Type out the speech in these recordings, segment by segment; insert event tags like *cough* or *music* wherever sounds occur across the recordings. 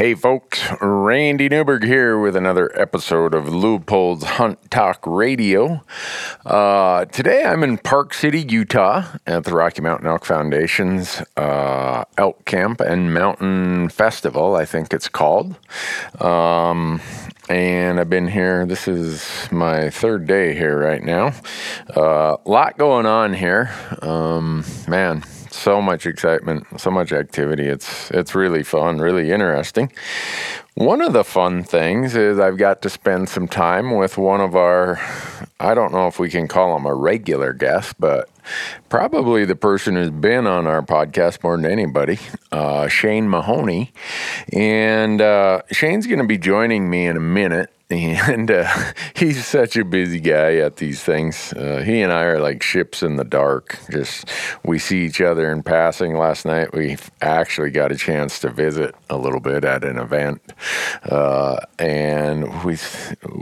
Hey folks, Randy Newberg here with another episode of Leupold's Hunt Talk Radio. Uh, today I'm in Park City, Utah at the Rocky Mountain Elk Foundation's uh, Elk Camp and Mountain Festival, I think it's called. Um, and I've been here, this is my third day here right now. A uh, lot going on here. Um, man, so much excitement, so much activity. It's it's really fun, really interesting. One of the fun things is I've got to spend some time with one of our I don't know if we can call him a regular guest, but probably the person who's been on our podcast more than anybody, uh, Shane Mahoney. And uh, Shane's going to be joining me in a minute *laughs* and uh, he's such a busy guy at these things. Uh, he and I are like ships in the dark. Just we see each other in passing. Last night we actually got a chance to visit a little bit at an event, uh, and we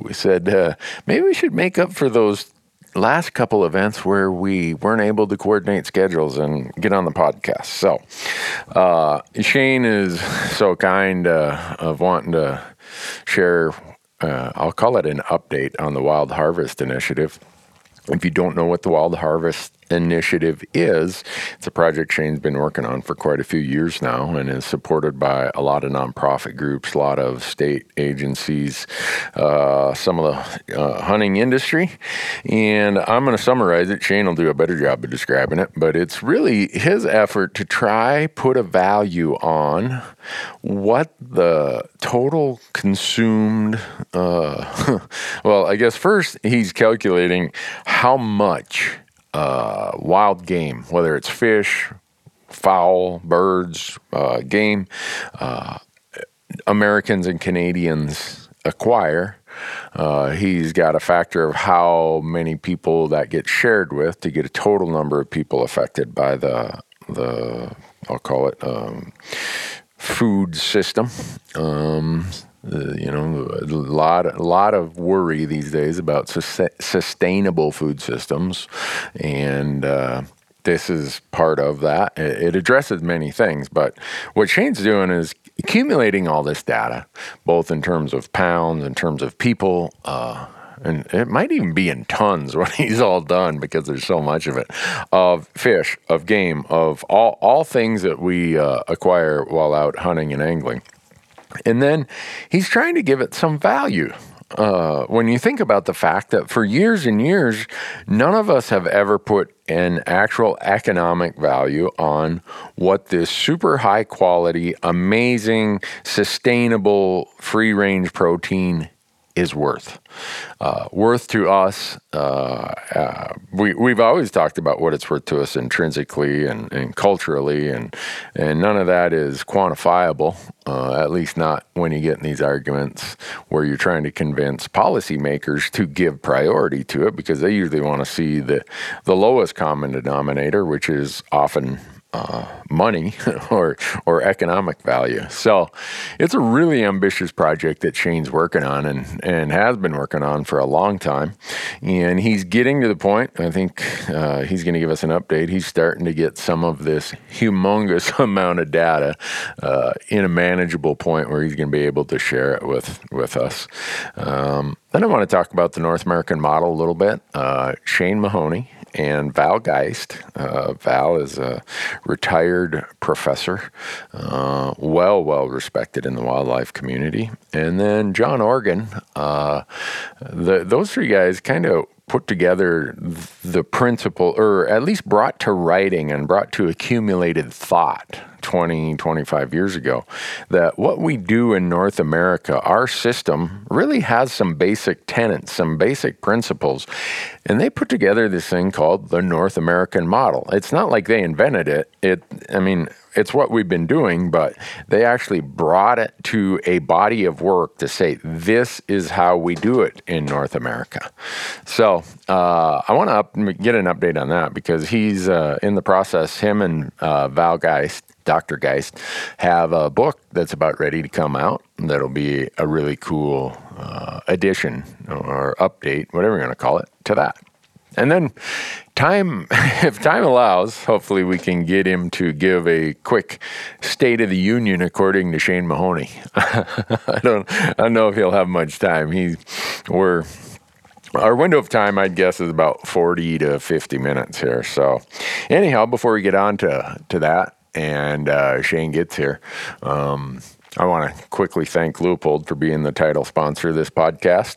we said uh, maybe we should make up for those last couple events where we weren't able to coordinate schedules and get on the podcast. So uh, Shane is so kind uh, of wanting to share uh, I'll call it an update on the Wild Harvest Initiative. If you don't know what the Wild Harvest initiative is. It's a project Shane's been working on for quite a few years now and is supported by a lot of nonprofit groups, a lot of state agencies, uh, some of the uh, hunting industry. And I'm going to summarize it. Shane will do a better job of describing it, but it's really his effort to try put a value on what the total consumed uh, *laughs* well i guess first he's calculating how much uh, wild game, whether it's fish, fowl, birds, uh, game, uh, Americans and Canadians acquire. Uh, he's got a factor of how many people that get shared with to get a total number of people affected by the the I'll call it um, food system. Um, uh, you know, a lot, a lot of worry these days about su- sustainable food systems, and uh, this is part of that. It, it, addresses many things, but what Shane's doing is accumulating all this data, both in terms of pounds, in terms of people. Uh, and it might even be in tons *laughs* when he's all done because there's so much of it of fish, of game, of all, all things that we uh, acquire while out hunting and angling. And then he's trying to give it some value. Uh, when you think about the fact that for years and years, none of us have ever put an actual economic value on what this super high quality, amazing, sustainable free range protein is worth. Uh, worth to us, uh, uh, we, we've always talked about what it's worth to us intrinsically and, and culturally, and, and none of that is quantifiable, uh, at least not when you get in these arguments where you're trying to convince policymakers to give priority to it because they usually want to see the, the lowest common denominator, which is often uh, money *laughs* or or economic value. So it's a really ambitious project that Shane's working on and and has been working on for a long time, and he's getting to the point. I think uh, he's going to give us an update. He's starting to get some of this humongous *laughs* amount of data uh, in a manageable point where he's going to be able to share it with with us. Um, then I want to talk about the North American model a little bit. Uh, Shane Mahoney and Val Geist. Uh, Val is a retired professor, uh, well, well respected in the wildlife community. And then John Organ. Uh, the, those three guys kind of put together the principle, or at least brought to writing and brought to accumulated thought 20, 25 years ago, that what we do in North America, our system really has some basic tenets, some basic principles. And they put together this thing called the North American model. It's not like they invented it. It, I mean, it's what we've been doing, but they actually brought it to a body of work to say this is how we do it in North America. So uh, I want to get an update on that because he's uh, in the process. Him and uh, Val Geist, Dr. Geist, have a book that's about ready to come out. That'll be a really cool uh, addition or update, whatever you're going to call it, to that. And then time, *laughs* if time allows, hopefully we can get him to give a quick State of the Union according to Shane Mahoney. *laughs* I don't, I don't know if he'll have much time. He, we're our window of time, I'd guess, is about 40 to 50 minutes here. So, anyhow, before we get on to, to that and uh, Shane gets here, um, I want to quickly thank Leupold for being the title sponsor of this podcast.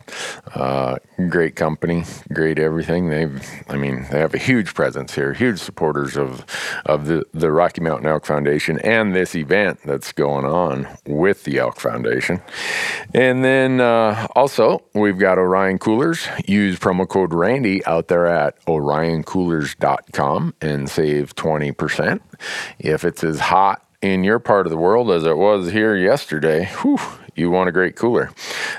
Uh, great company, great everything. They've, I mean, they have a huge presence here, huge supporters of of the the Rocky Mountain Elk Foundation and this event that's going on with the Elk Foundation. And then uh, also we've got Orion Coolers. Use promo code Randy out there at orioncoolers.com and save twenty percent. If it's as hot in your part of the world as it was here yesterday, whew, you want a great cooler.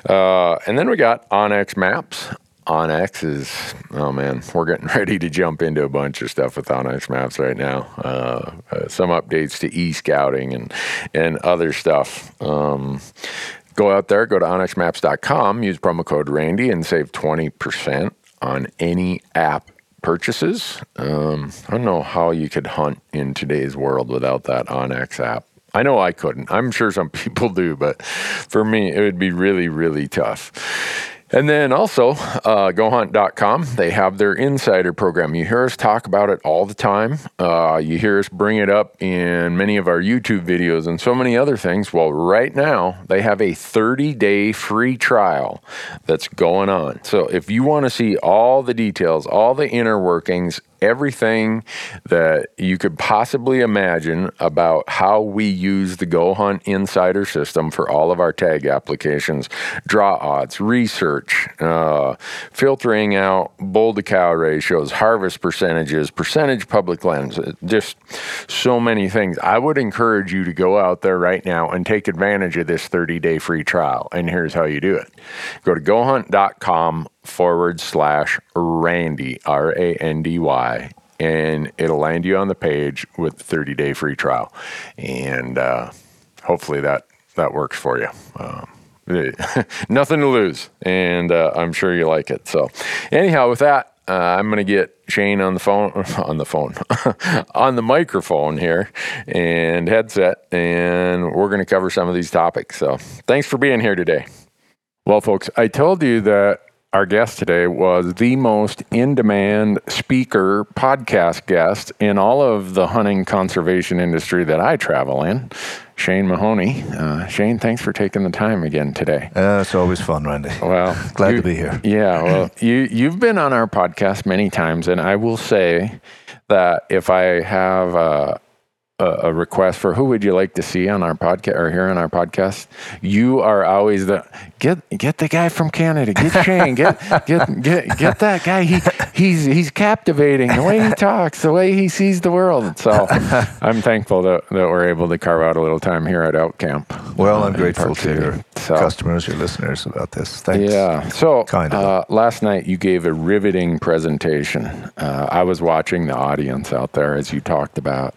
Uh, and then we got onX Maps. onX is, oh man, we're getting *laughs* ready to jump into a bunch of stuff with onX Maps right now. Uh, uh, some updates to e scouting and, and other stuff. Um, go out there, go to onxmaps.com, use promo code Randy, and save 20% on any app purchases. Um, I don't know how you could hunt in today's world without that onX app. I know I couldn't. I'm sure some *laughs* people do, but for me, it would be really, really tough. And then also, uh, gohunt.com, they have their insider program. You hear us talk about it all the time. Uh, you hear us bring it up in many of our YouTube videos and so many other things. Well, right now, they have a 30 day free trial that's going on. So if you want to see all the details, all the inner workings, everything that you could possibly imagine about how we use the Go Hunt Insider system for all of our tag applications, draw odds, research, uh, filtering out bull to cow ratios, harvest percentages, percentage public lands, uh, just so many things. I would encourage you to go out there right now and take advantage of this 30 day free trial. And here's how you do it go to gohunt.com forward slash Randy, R A N D Y, and it'll land you on the page with 30 day free trial. And uh, hopefully that, that works for you. Um, *laughs* nothing to lose, and uh, I'm sure you like it. So, anyhow, with that, uh, I'm going to get Shane on the phone, *laughs* on the phone, *laughs* on the microphone here, and headset, and we're going to cover some of these topics. So, thanks for being here today. Well, folks, I told you that our guest today was the most in demand speaker, podcast guest in all of the hunting conservation industry that I travel in. Shane Mahoney. Uh, Shane, thanks for taking the time again today. Uh, it's always fun, Randy. Well, glad you, to be here. Yeah, well, you you've been on our podcast many times, and I will say that if I have uh, a, a, request for who would you like to see on our podcast or here on our podcast, you are always the get get the guy from Canada, get Shane, get get get get that guy. He he's he's captivating the way he talks, the way he sees the world. So I'm thankful that, that we're able to carve out a little time here at Elk Camp. Well, uh, I'm grateful to your so, customers, your listeners about this. Thanks. Yeah. So kind of. Uh, last night you gave a riveting presentation. Uh, I was watching the audience out there as you talked about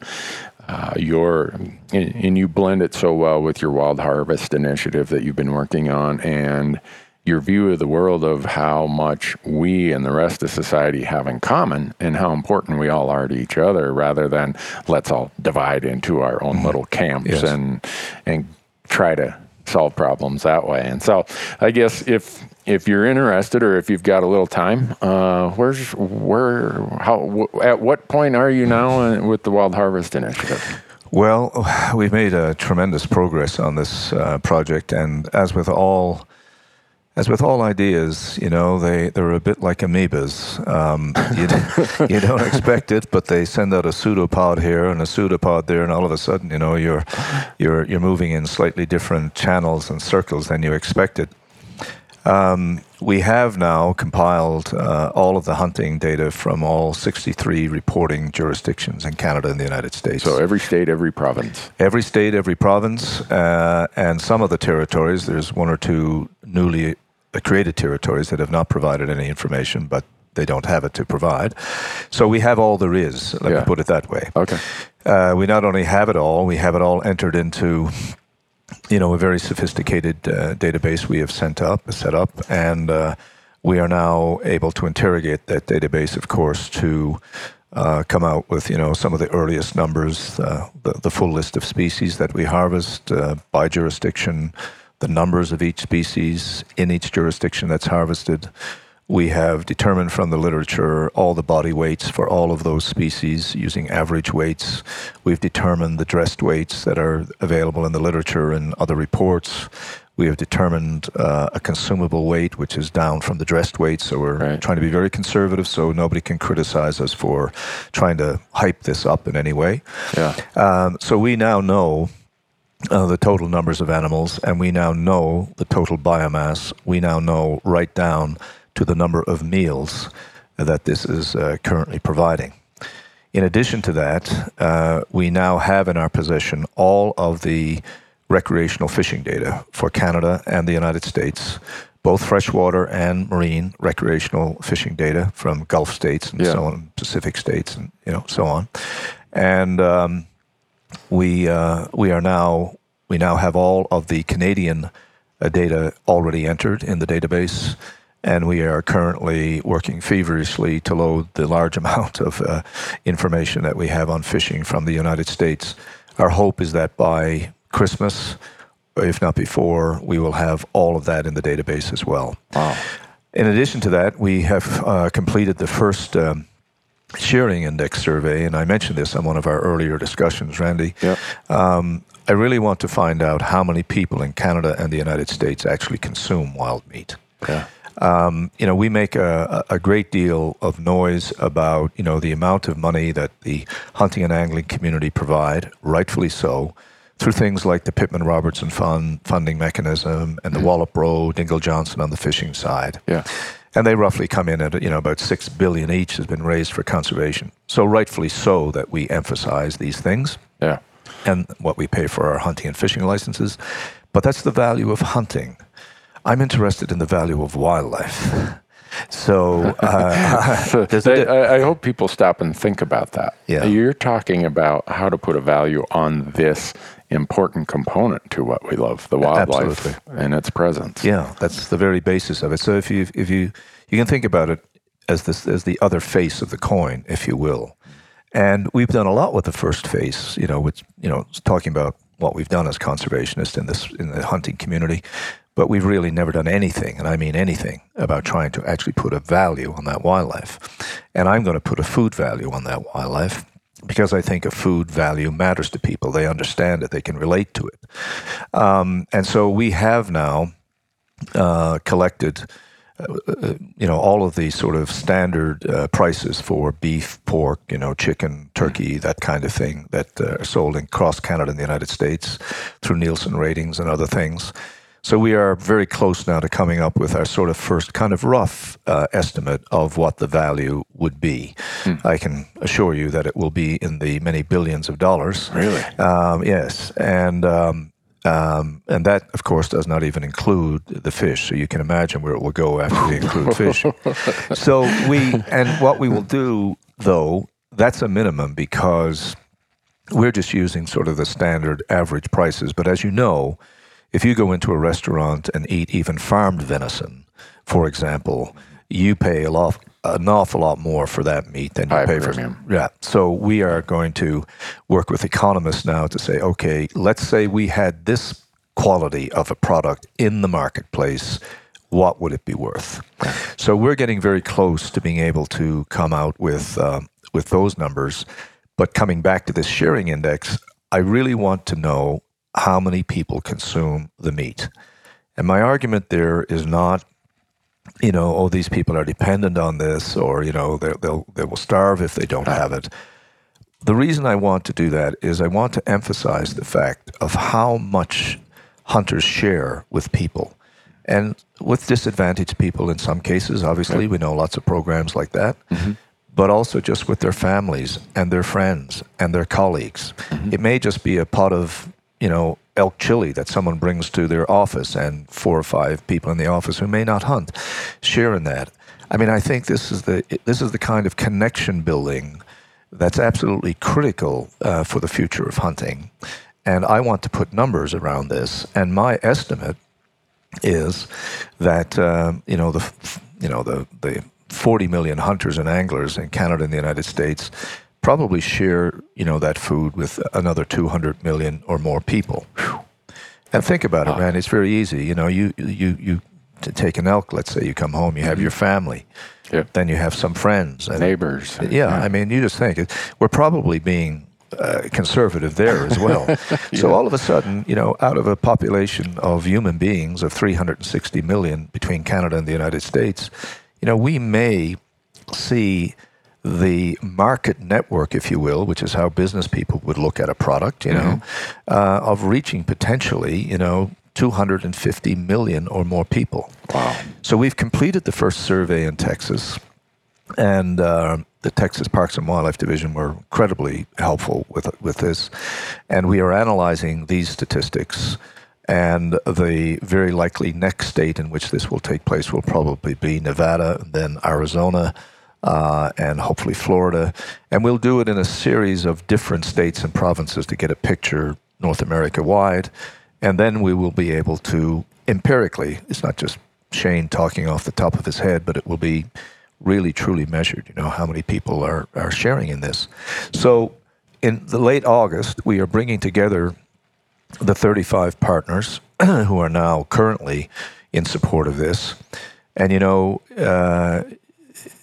uh, your and, and you blend it so well with your wild harvest initiative that you've been working on and your view of the world of how much we and the rest of society have in common and how important we all are to each other rather than let's all divide into our own mm-hmm. little camps yes. and and try to solve problems that way. And so I guess if if you're interested or if you've got a little time, uh, where's where how at what point are you now with the Wild Harvest Initiative? Well, *sighs* we've made a tremendous progress on this uh, project, and as with all as with all ideas, you know, they, they're a bit like amoebas. Um, *laughs* you, you, don't expect it, but they send out a pseudopod here and a pseudopod there, and all of a sudden, you know, you're, you're, you're moving in slightly different channels and circles than you expected. Um, we have now compiled uh, all of the hunting data from all 63 reporting jurisdictions in Canada and the United States. So every state, every province. Every state, every province, uh, and some of the territories. There's one or two newly created territories that have not provided any information, but they don't have it to provide. So we have all there is. Let yeah. me put it that way. Okay. Uh, we not only have it all, we have it all entered into you know, a very sophisticated uh, database we have sent up, set up, and uh, we are now able to interrogate that database, of course, to uh, come out with you know some of the earliest numbers, uh, the, the full list of species that we harvest uh, by jurisdiction, the numbers of each species in each jurisdiction that's harvested. We have determined from the literature all the body weights for all of those species using average weights. We've determined the dressed weights that are available in the literature and other reports. We have determined uh, a consumable weight, which is down from the dressed weight. So we're right. trying to be very conservative so nobody can criticize us for trying to hype this up in any way. Yeah. Um, so we now know uh, the total numbers of animals, and we now know the total biomass. We now know right down to the number of meals that this is uh, currently providing. In addition to that, uh, we now have in our possession all of the recreational fishing data for Canada and the United States, both freshwater and marine recreational fishing data from Gulf states and yeah. so on, Pacific states, and you know so on. And um, we uh, we are now we now have all of the Canadian uh, data already entered in the database and we are currently working feverishly to load the large *laughs* amount of uh, information that we have on fishing from the United States. Our hope is that by Christmas, if not before, we will have all of that in the database as well. Wow. In addition to that, we have uh, completed the first um, sharing index survey, and I mentioned this on one of our earlier discussions, Randy. Yep. Um, I really want to find out how many people in Canada and the United States actually consume wild meat. Yeah. Um, you know, we make a, a, great deal of noise about, you know, the amount of money that the hunting and angling community provide, rightfully so, through things like the Pittman Robertson Fund funding mechanism and the mm-hmm. Wallop Breaux, Dingell Johnson on the fishing side. Yeah. And they roughly come in at, you know, about six billion each has been raised for conservation. So rightfully so that we emphasize these things. Yeah. And what we pay for our hunting and fishing licenses. But that's the value of hunting. I'm interested in the value of wildlife. *laughs* So, uh, *laughs* I, I, hope people stop and think about that. Yeah. You're talking about how to put a value on this important component to what we love, the wildlife Absolutely. and its presence. Yeah, that's the very basis of it. So if you if you you can think about it as this as the other face of the coin, if you will. And we've done a lot with the first face, you know, with you know, talking about what we've done as conservationists in this in the hunting community. But we've really never done anything, and I mean anything, about trying to actually put a value on that wildlife. And I'm going to put a food value on that wildlife because I think a food value matters to people. They understand it, they can relate to it. Um, and so we have now uh, collected. You know all of these sort of standard uh, prices for beef, pork, you know, chicken, turkey, that kind of thing that uh, are sold across Canada and the United States through Nielsen ratings and other things. So we are very close now to coming up with our sort of first kind of rough uh, estimate of what the value would be. Mm. I can assure you that it will be in the many billions of dollars. Really? Um, yes, and. Um, um, and that, of course, does not even include the fish. So you can imagine where it will go after we include fish. *laughs* So we, and what we will do, though, that's a minimum because we're just using sort of the standard average prices. But as you know, if you go into a restaurant and eat even farmed venison, for example, you pay a lot, an awful lot more for that meat than you High pay premium. for. Yeah. So we are going to work with economists now to say, okay, let's say we had this quality of a product in the marketplace. What would it be worth? So we're getting very close to being able to come out with um, with those numbers. But coming back to this sharing index, I really want to know how many people consume the meat. And my argument there is not, you know, oh, these people are dependent on this, or you know, they'll they will starve if they don't have it. The reason I want to do that is I want to emphasize the fact of how much hunters share with people, and with disadvantaged people in some cases. Obviously, we know lots of programs like that. Mm-hmm but also just with their families and their friends and their colleagues. Mm-hmm. It may just be a pot of you know, elk chili that someone brings to their office and four or five people in the office who may not hunt share in that. I mean, I think this is the this is the kind of connection building that's absolutely critical uh, for the future of hunting. And I want to put numbers around this. And my estimate is that uh, you know the you know, the, the 40 million hunters and anglers in Canada and the United States probably share, you know, that food with another 200 million or more people. And think about it, man. It's very easy. You know, you you you to take an elk. Let's say you come home, you have your family, Yep. then you have some friends, and Neighbors. yeah, I mean, you just think it, we're probably being uh, conservative there as well. *laughs* So all of a sudden, you know, out of a population of human beings of 360 million between Canada and the United States, you know, we may see the market network, if you will, which is how business people would look at a product, you know, uh, of reaching potentially, you know, 250 million or more people. Wow. So we've completed the first survey in Texas, and uh, the Texas Parks and Wildlife Division were incredibly helpful with with this, and we are analyzing these statistics. And the very likely next state in which this will take place will probably be Nevada, then Arizona, uh, and hopefully Florida. And we'll do it in a series of different states and provinces to get a picture North America wide. And then we will be able to empirically, it's not just Shane talking off the top of his head, but it will be really truly measured, you know, how many people are, are sharing in this. So in the late August, we are bringing together the 35 partners *clears throat* who are now currently in support of this. And, you know, uh,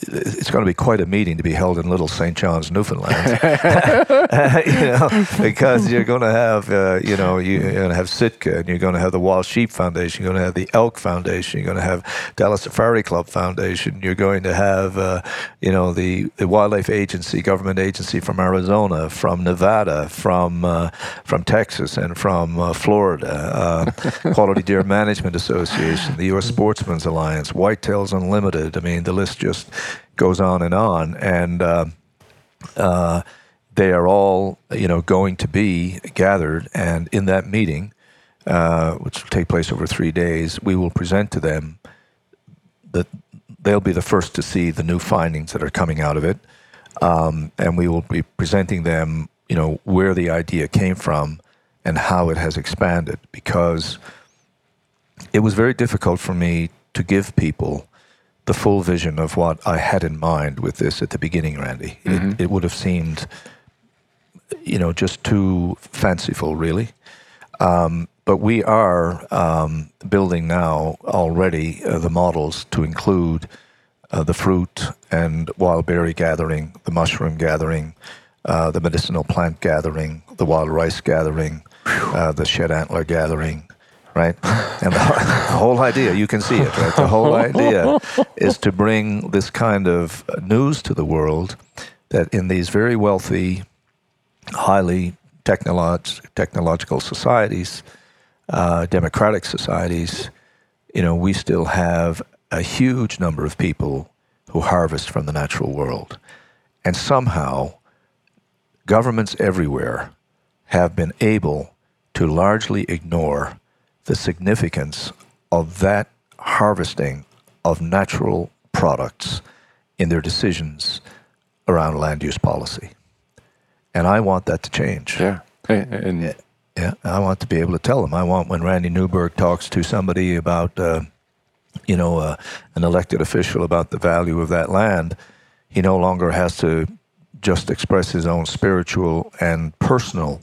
it's going to be quite a meeting to be held in Little St. John's, Newfoundland. *laughs* *laughs* you know, because you're going to have, uh, you know, you're going to have Sitka, and you're going to have the Wild Sheep Foundation, you're going to have the Elk Foundation, you're going to have Dallas Safari Club Foundation, you're going to have, uh, you know, the, the Wildlife Agency, government agency from Arizona, from Nevada, from uh, from Texas, and from uh, Florida, uh, *laughs* Quality Deer Management Association, the U.S. Sportsman's Alliance, Whitetails Unlimited. I mean, the list just goes on and on, and. Uh, uh, they are all, you know, going to be gathered, and in that meeting, uh, which will take place over three days, we will present to them that they'll be the first to see the new findings that are coming out of it, um, and we will be presenting them, you know, where the idea came from and how it has expanded, because it was very difficult for me to give people the full vision of what I had in mind with this at the beginning, Randy. It, it would have seemed, you know, just too fanciful, really. Um, but we are um, building now already uh, the models to include uh, the fruit and wild berry gathering, the mushroom gathering, uh, the medicinal plant gathering, the wild rice gathering, uh, the shed antler gathering, right? *laughs* And the, whole idea, you can see it, right? The whole idea *laughs* is to bring this kind of news to the world that in these very wealthy, highly technolog- technological societies, uh, democratic societies, you know, we still have a huge number of people who harvest from the natural world. And somehow, governments everywhere have been able to largely ignore the significance of that harvesting of natural products in their decisions around land use policy. And I want that to change. Yeah. And, Yeah, I want to be able to tell them. I want when Randy Newberg talks to somebody about, uh, you know, uh, an elected official about the value of that land, he no longer has to just express his own spiritual and personal,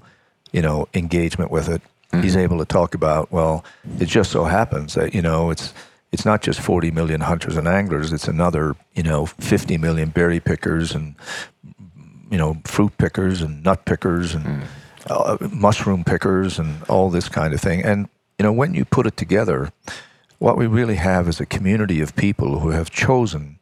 you know, engagement with it. He's able to talk about, well, it just so happens that you know it's it's not just 40 million hunters and anglers; it's another, you know, 50 million berry pickers and you know, fruit pickers and nut pickers and uh, mushroom pickers and all this kind of thing. And, you know, when you put it together, what we really have is a community of people who have chosen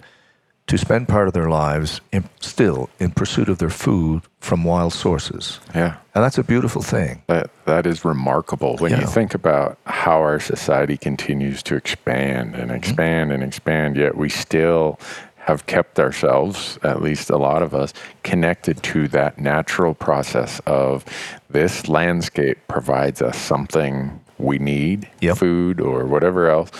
to spend part of their lives in, still in pursuit of their food from wild sources. yeah. And that's a beautiful thing. That that is remarkable when Yeah. you think about how our society continues to expand and mm-hmm. expand and expand. Yet we still have kept ourselves, at least a lot of us, connected to that natural process of this landscape provides us something we need, Yep. food or whatever else.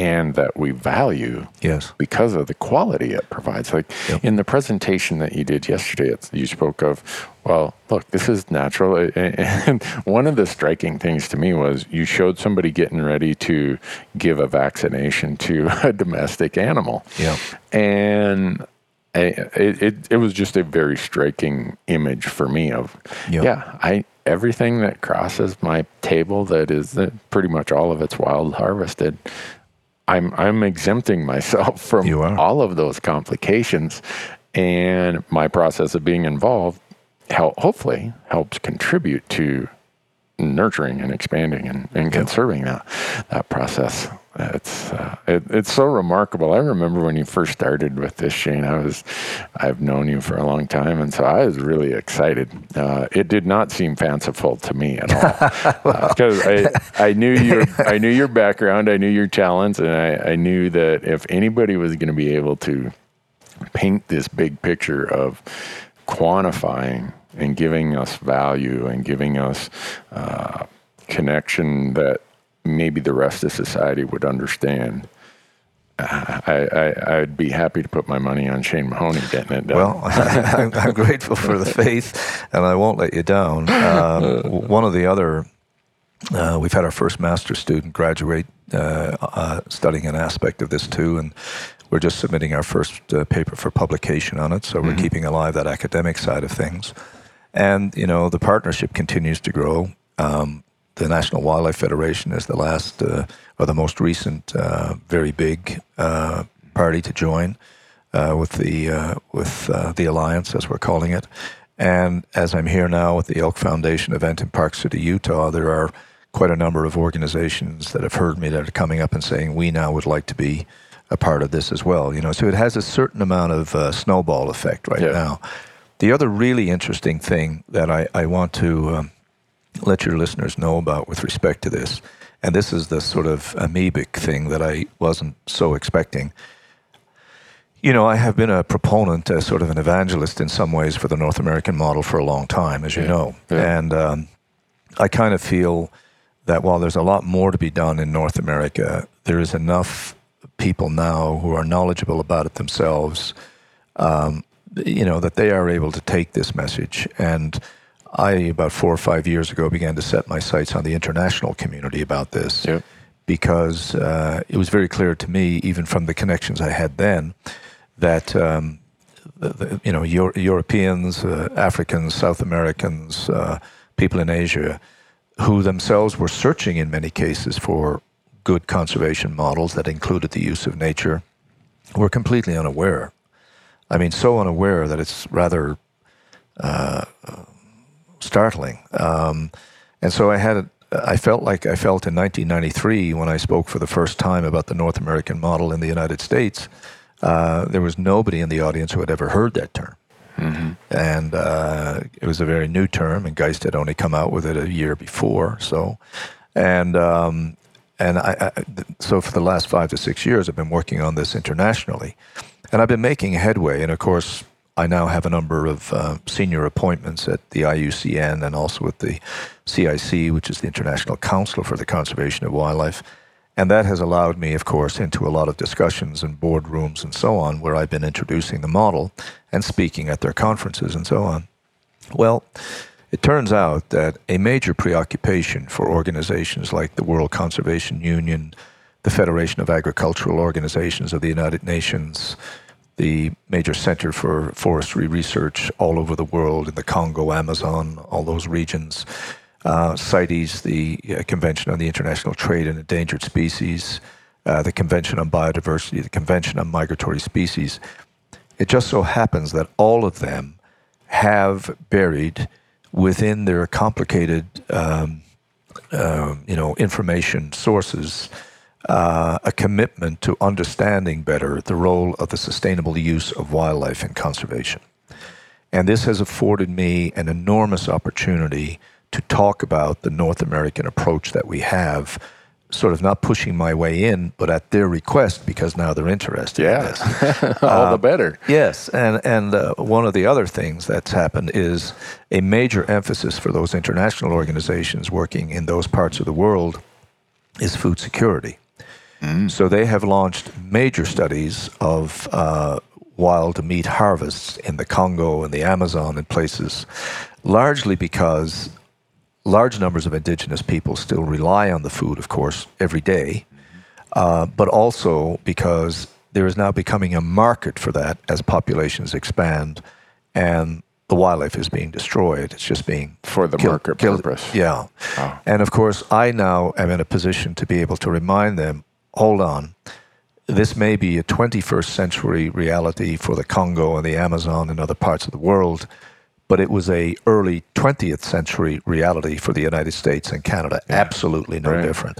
And that we value Yes. because of the quality it provides. Like Yep. in the presentation that you did yesterday, it's, you spoke of, well, look, this is natural. *laughs* And one of the striking things to me was you showed somebody getting ready to give a vaccination to *laughs* a domestic animal. Yeah. And it, it, it was just a very striking image for me of, Yep. yeah, I everything that crosses my table that is pretty much all of it's wild harvested. I'm I'm exempting myself *laughs* from all of those complications, and my process of being involved, help, hopefully, helps contribute to nurturing and expanding and, and conserving that that process. It's uh, it, it's so remarkable. I remember when you first started with this, Shane. I was I've known you for a long time, and so I was really excited. Uh, it did not seem fanciful to me at all *laughs* because I I knew your I knew your background, I knew your talents, and I, I knew that if anybody was going to be able to paint this big picture of quantifying and giving us value and giving us uh, connection that maybe the rest of society would understand. I, I, I'd be happy to put my money on Shane Mahoney getting it done. Well, *laughs* I'm, I'm grateful for the faith, and I won't let you down. Um, *laughs* one of the other, uh, we've had our first master student graduate uh, uh, studying an aspect of this too, and we're just submitting our first uh, paper for publication on it. So we're keeping alive that academic side of things, and you know the partnership continues to grow. Um, the National Wildlife Federation is the last uh, or the most recent uh, very big uh, party to join uh, with the uh, with uh, the alliance, as we're calling it. And as I'm here now with the Elk Foundation event in Park City, Utah, there are quite a number of organizations that have heard me that are coming up and saying we now would like to be a part of this as well. You know, so it has a certain amount of uh, snowball effect right Yeah. now. The other really interesting thing that I, I want to um, let your listeners know about with respect to this, and this is the sort of amoebic thing that I wasn't so expecting. You know, I have been a proponent, a sort of an evangelist in some ways for the North American model for a long time, as you Yeah, know. yeah. And um, I kind of feel that while there's a lot more to be done in North America, there is enough people now who are knowledgeable about it themselves, um, you know, that they are able to take this message. And I, about four or five years ago, began to set my sights on the international community about this Yep. because uh, it was very clear to me, even from the connections I had then, that um, the, the, you know Euro- Europeans, uh, Africans, South Americans, uh, people in Asia, who themselves were searching in many cases for good conservation models that included the use of nature, were completely unaware. I mean, so unaware that it's rather uh, startling. Um, and so I had, I felt like I felt in 1993 when I spoke for the first time about the North American model in the United States. Uh, there was nobody in the audience who had ever heard that term. And uh, it was a very new term, and Geist had only come out with it a year before. So, and um, and I, I so for the last five to six years, I've been working on this internationally, and I've been making headway. And of course, I now have a number of uh, senior appointments at the IUCN and also with the CIC, which is the International Council for the Conservation of Wildlife. And that has allowed me, of course, into a lot of discussions and boardrooms and so on, where I've been introducing the model and speaking at their conferences and so on. Well, it turns out that a major preoccupation for organizations like the World Conservation Union, the Federation of Agricultural Organizations of the United Nations, the major center for forestry research all over the world in the Congo, Amazon, all those regions, uh, CITES, the uh, Convention on the International Trade in Endangered Species, uh, the Convention on Biodiversity, the Convention on Migratory Species. It just so happens that all of them have buried within their complicated, um, um, you know, information sources uh, a commitment to understanding better the role of the sustainable use of wildlife in conservation. And this has afforded me an enormous opportunity to talk about the North American approach that we have, sort of not pushing my way in, but at their request because now they're interested in Yeah. this. *laughs* All the better. Yes, and and uh, one of the other things that's happened is a major emphasis for those international organizations working in those parts of the world is food security. So they have launched major studies of uh, wild meat harvests in the Congo and the Amazon and places, largely because large numbers of indigenous people still rely on the food, of course, every day, uh, but also because there is now becoming a market for that as populations expand and the wildlife is being destroyed. It's just being For the killed- market killed- purpose. Yeah. Wow. And of course, I now am in a position to be able to remind them hold on, this may be a 21st century reality for the Congo and the Amazon and other parts of the world, but it was a early 20th century reality for the United States and Canada. Absolutely no Right. different.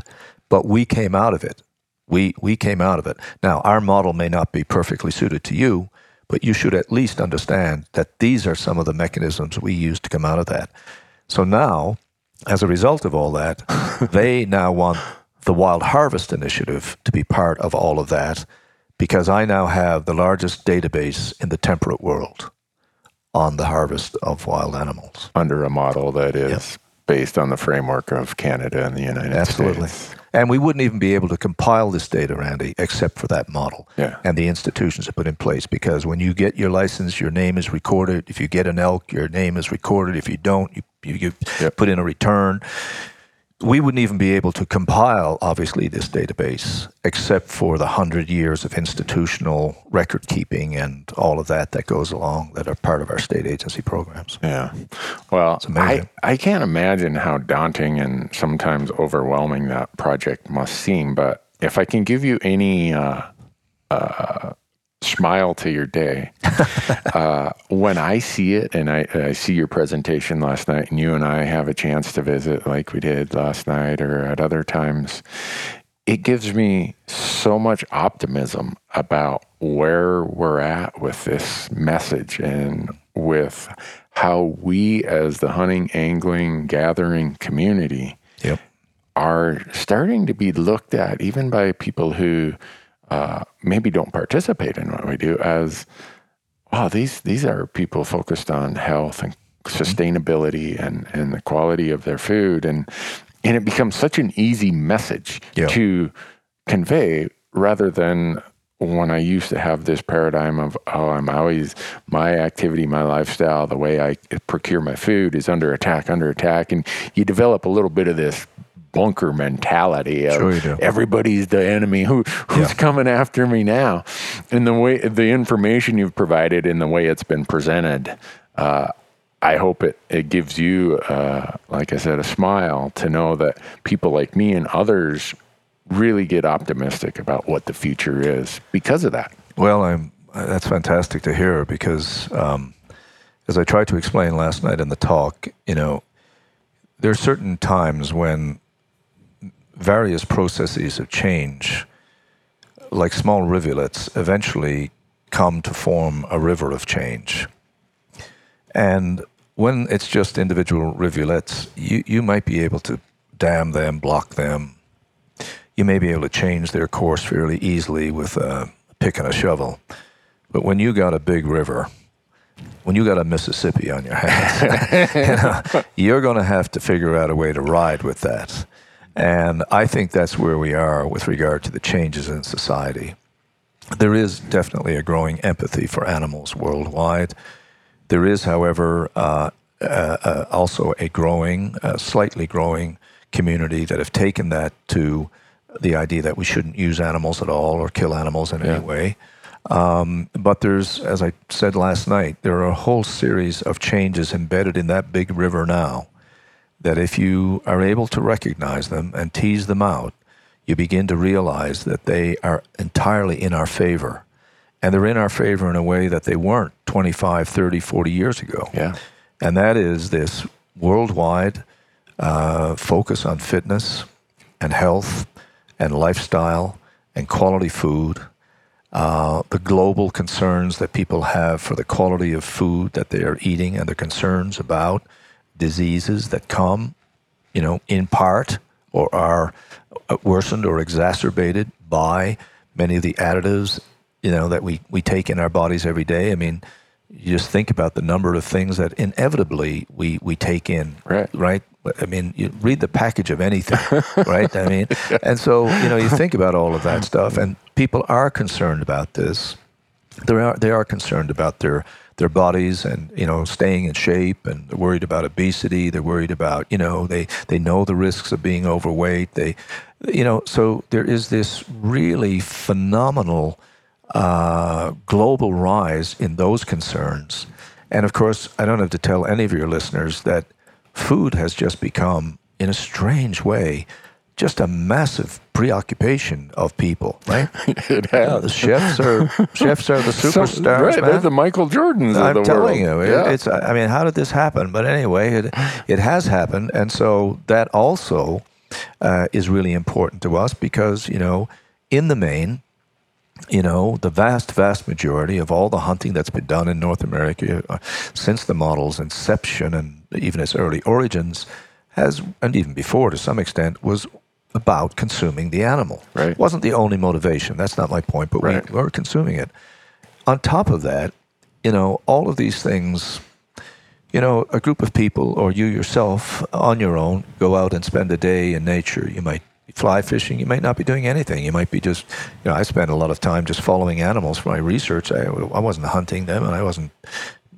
But we came out of it. We, we came out of it. Now, our model may not be perfectly suited to you, but you should at least understand that these are some of the mechanisms we use to come out of that. So now, as a result of all that, *laughs* they now want the Wild Harvest Initiative to be part of all of that because I now have the largest database in the temperate world on the harvest of wild animals. Under a model that is based on the framework of Canada and the United Absolutely. States. Absolutely. And we wouldn't even be able to compile this data, Randy, except for that model Yeah. and the institutions that put in place. Because when you get your license, your name is recorded. If you get an elk, your name is recorded. If you don't, you, you, you Yep. put in a return. We wouldn't even be able to compile, obviously, this database, except for the hundred years of institutional record keeping and all of that that goes along that are part of our state agency programs. Yeah. Well, I. I can't imagine how daunting and sometimes overwhelming that project must seem. But if I can give you any uh, uh, smile to your day, *laughs* uh, when I see it and I, I see your presentation last night, and you and I have a chance to visit like we did last night or at other times, it gives me so much optimism about where we're at with this message and with how we, as the hunting, angling, gathering community, Yep. are starting to be looked at, even by people who uh, maybe don't participate in what we do, as wow, these these are people focused on health and sustainability and and the quality of their food, and and it becomes such an easy message Yeah. to convey rather than when I used to have this paradigm of, oh, I'm always, my activity, my lifestyle, the way I procure my food is under attack, under attack. And you develop a little bit of this bunker mentality of Sure everybody's the enemy. Who who's Yeah. coming after me now? And the way the information you've provided and the way it's been presented, uh, I hope it, it gives you, uh, like I said, a smile to know that people like me and others really get optimistic about what the future is because of that. Well, I'm, that's fantastic to hear because, um, as I tried to explain last night in the talk, you know, there are certain times when various processes of change, like small rivulets, eventually come to form a river of change. And when it's just individual rivulets, you, you might be able to dam them, block them, you may be able to change their course fairly easily with a pick and a shovel. But when you got a big river, when you got a Mississippi on your hands, *laughs* you know, you're going to have to figure out a way to ride with that. And I think that's where we are with regard to the changes in society. There is definitely a growing empathy for animals worldwide. There is, however, uh, uh, uh, also a growing, uh, slightly growing community that have taken that to the idea that we shouldn't use animals at all or kill animals in Yeah. any way. Um, but there's, as I said last night, there are a whole series of changes embedded in that big river now that if you are able to recognize them and tease them out, you begin to realize that they are entirely in our favor. And they're in our favor in a way that they weren't 25, 30, 40 years ago. Yeah. And that is this worldwide uh, focus on fitness and health and lifestyle and quality food. Uh, the global concerns that people have for the quality of food that they are eating and the concerns about diseases that come, you know, in part or are worsened or exacerbated by many of the additives, you know, that we, we take in our bodies every day. I mean, you just think about the number of things that inevitably we, we take in, Right. right? I mean, you read the package of anything, *laughs* right? I mean, and so you know, you think about all of that stuff, and people are concerned about this. They are they are concerned about their their bodies and you know staying in shape, and they're worried about obesity. They're worried about you know they they know the risks of being overweight. They, you know, so there is this really phenomenal uh, global rise in those concerns. And of course, I don't have to tell any of your listeners that food has just become, in a strange way, just a massive preoccupation of people, right? *laughs* it has. the chefs are *laughs* chefs are the superstars. So, right, man. they're the Michael Jordans. I'm of the telling world. you, it- yeah. it's. I mean, how did this happen? But anyway, it it has happened, and so that also uh, is really important to us because you know, in the main, you know, the vast, vast majority of all the hunting that's been done in North America uh, since the model's inception and even its early origins has, and even before to some extent, was about consuming the animal. Right. wasn't the only motivation. That's not my point, but Right. we were consuming it. On top of that, you know, all of these things, you know, a group of people or you yourself on your own go out and spend a day in nature. You might fly fishing. You might not be doing anything. You might be just, you know, I spent a lot of time just following animals for my research. I, I wasn't hunting them and I wasn't,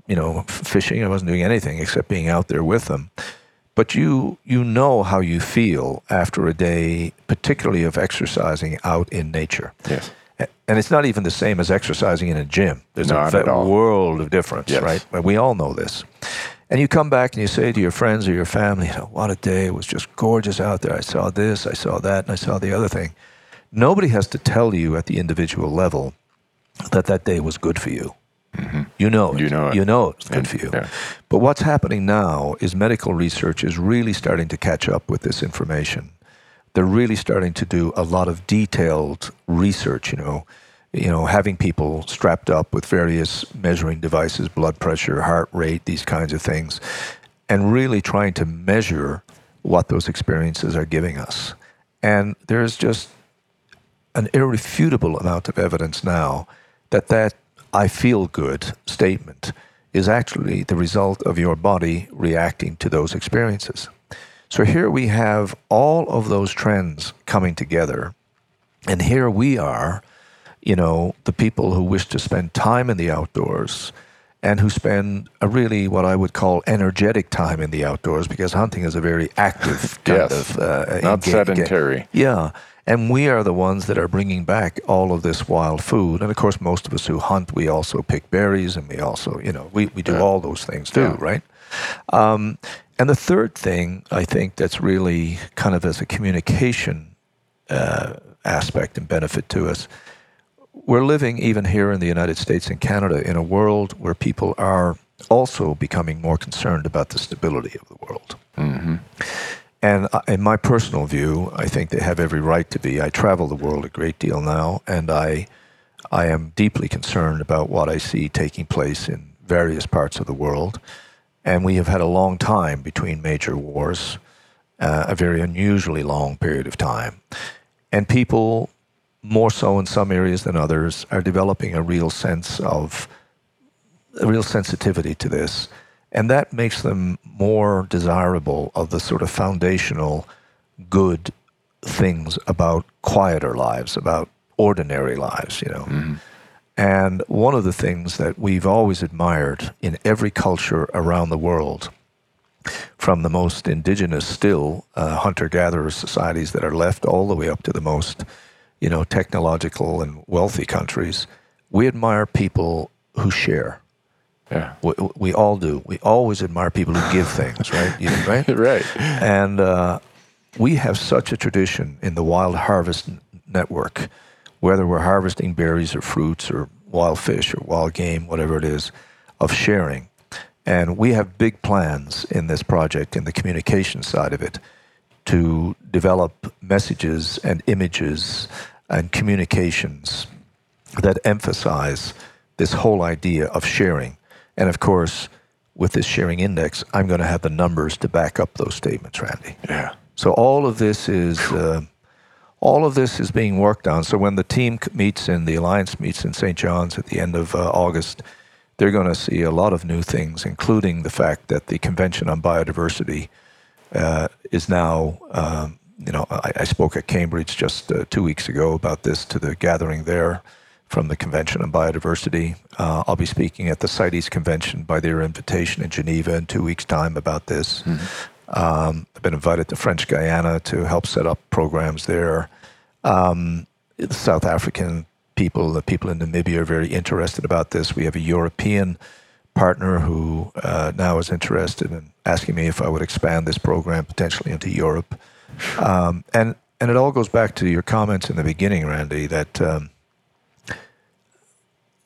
you know, fishing. I wasn't doing anything except being out there with them. But you you know how you feel after a day, particularly of exercising out in nature. Yes. And it's not even the same as exercising in a gym. There's a Not all. world of difference, Yes. right? We all know this. And you come back and you say to your friends or your family, you know, what a day. It was just gorgeous out there. I saw this, I saw that, and I saw the other thing. Nobody has to tell you at the individual level that that day was good for you. You know it. Mm-hmm. You know it. You know it's good And- for you. yeah. But what's happening now is medical research is really starting to catch up with this information. They're really starting to do a lot of detailed research, you know, you know, having people strapped up with various measuring devices, blood pressure, heart rate, these kinds of things, and really trying to measure what those experiences are giving us. And there's just an irrefutable amount of evidence now that that I feel good statement is actually the result of your body reacting to those experiences. So here we have all of those trends coming together. And here we are, you know, the people who wish to spend time in the outdoors and who spend a really what I would call energetic time in the outdoors because hunting is a very active kind Yes. of uh, Not sedentary. yeah. And we are the ones that are bringing back all of this wild food. And of course, most of us who hunt, we also pick berries and we also, you know, we, we do all those things too, Yeah. right? Um, and the third thing I think that's really kind of as a communication uh, aspect and benefit to us, we're living even here in the United States and Canada in a world where people are also becoming more concerned about the stability of the world. And in my personal view, I think they have every right to be. I travel the world a great deal now, and I, I am deeply concerned about what I see taking place in various parts of the world. And we have had a long time between major wars, uh, a very unusually long period of time. And people, more so in some areas than others, are developing a real sense of a real sensitivity to this. And that makes them more desirable of the sort of foundational good things about quieter lives, about ordinary lives, you know. And one of the things that we've always admired in every culture around the world, from the most indigenous still uh, hunter-gatherer societies that are left all the way up to the most, you know, technological and wealthy countries, we admire people who share. Yeah. We, we all do. We always admire people who give things, right? You, right? *laughs* Right. And uh, we have such a tradition in the Wild Harvest Network, whether we're harvesting berries or fruits or wild fish or wild game, whatever it is, of sharing. And we have big plans in this project, in the communication side of it, to develop messages and images and communications that emphasize this whole idea of sharing. And of course, with this sharing index, I'm going to have the numbers to back up those statements, Randy. Yeah. So all of this is uh, all of this is being worked on. So when the team meets in the alliance meets in St. John's at the end of uh, August, they're going to see a lot of new things, including the fact that the Convention on Biodiversity uh, is now. Um, you know, I, I, spoke at Cambridge just uh, two weeks ago about this to the gathering there from the Convention on Biodiversity. Uh, I'll be speaking at the CITES Convention by their invitation in Geneva in two weeks' time about this. Mm-hmm. Um, I've been invited to French Guiana to help set up programs there. Um, the South African people, the people in Namibia are very interested about this. We have a European partner who uh, now is interested in asking me if I would expand this program potentially into Europe. Um, and and it all goes back to your comments in the beginning, Randy. That um,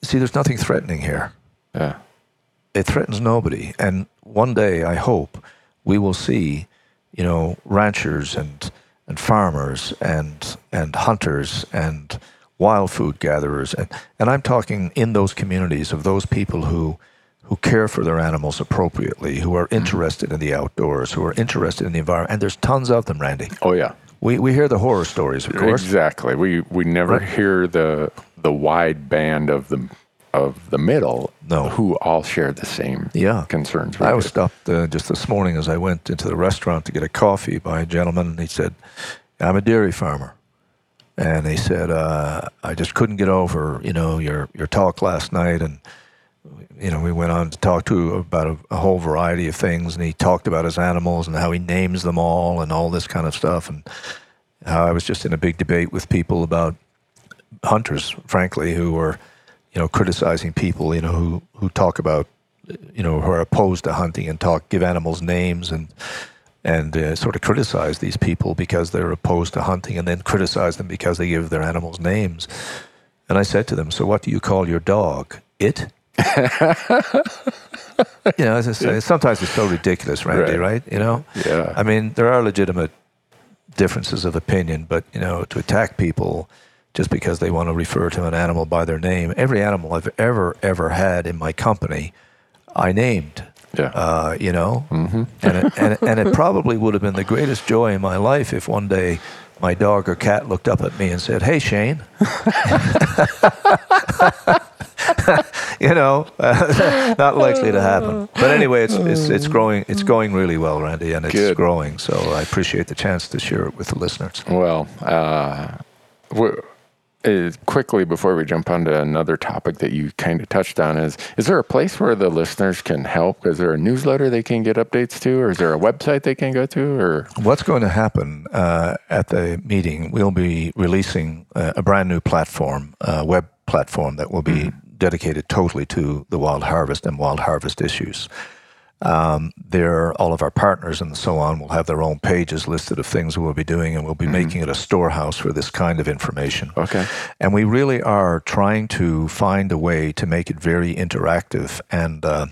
see, there's nothing threatening here. Yeah, it threatens nobody. And one day, I hope we will see, you know, ranchers and and farmers and and hunters and wild food gatherers and, and I'm talking in those communities of those people who who care for their animals appropriately, who are mm-hmm. interested in the outdoors, who are interested in the environment. And there's tons of them, Randy. Oh yeah. We, we hear the horror stories, of course. Exactly. We we never right. hear the the wide band of the of the middle no. who all share the same yeah. concerns. I was stopped uh, just this morning as I went into the restaurant to get a coffee by a gentleman, and he said, I'm a dairy farmer. And he said, uh, I just couldn't get over, you know, your, your talk last night. And, you know, we went on to talk to about a, a, whole variety of things. And he talked about his animals and how he names them all and all this kind of stuff. And how I was just in a big debate with people about hunters, frankly, who are, you know, criticizing people, you know, who, who talk about, you know, who are opposed to hunting and talk, give animals names and, and uh, sort of criticize these people because they're opposed to hunting and then criticize them because they give their animals names. And I said to them, So what do you call your dog? It? *laughs* you know, it's, sometimes it's so ridiculous, Randy, right. right? You know? Yeah. I mean, there are legitimate differences of opinion, but, you know, to attack people just because they want to refer to an animal by their name, every animal I've ever, ever had in my company, I named. Yeah. Uh, you know, mm-hmm. and, it, and, it, and it probably would have been the greatest joy in my life if one day my dog or cat looked up at me and said, "Hey, Shane." *laughs* you know, uh, *laughs* not likely to happen. But anyway, it's, it's it's growing. It's going really well, Randy, and it's Good. growing. So I appreciate the chance to share it with the listeners. Well, uh, uh, quickly before we jump on to another topic that you kind of touched on is is there a place where the listeners can help? Is there a newsletter they can get updates to or is there a website they can go to or? What's going to happen uh, at the meeting we'll be releasing uh, a brand new platform uh, web platform that will be mm-hmm. dedicated totally to the wild harvest and wild harvest issues um, there, all of our partners and so on will have their own pages listed of things we'll be doing, and we'll be mm-hmm. making it a storehouse for this kind of information. Okay. And we really are trying to find a way to make it very interactive, and uh,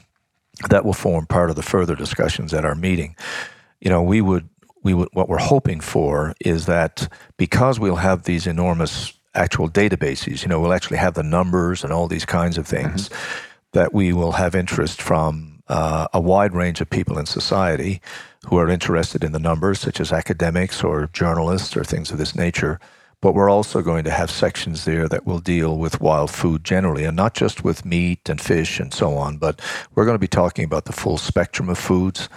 that will form part of the further discussions at our meeting. You know, we would we would what we're hoping for is that because we'll have these enormous actual databases, you know, we'll actually have the numbers and all these kinds of things. Mm-hmm. That we will have interest from uh, a wide range of people in society who are interested in the numbers, such as academics or journalists or things of this nature. But we're also going to have sections there that will deal with wild food generally, and not just with meat and fish and so on, but we're going to be talking about the full spectrum of foods.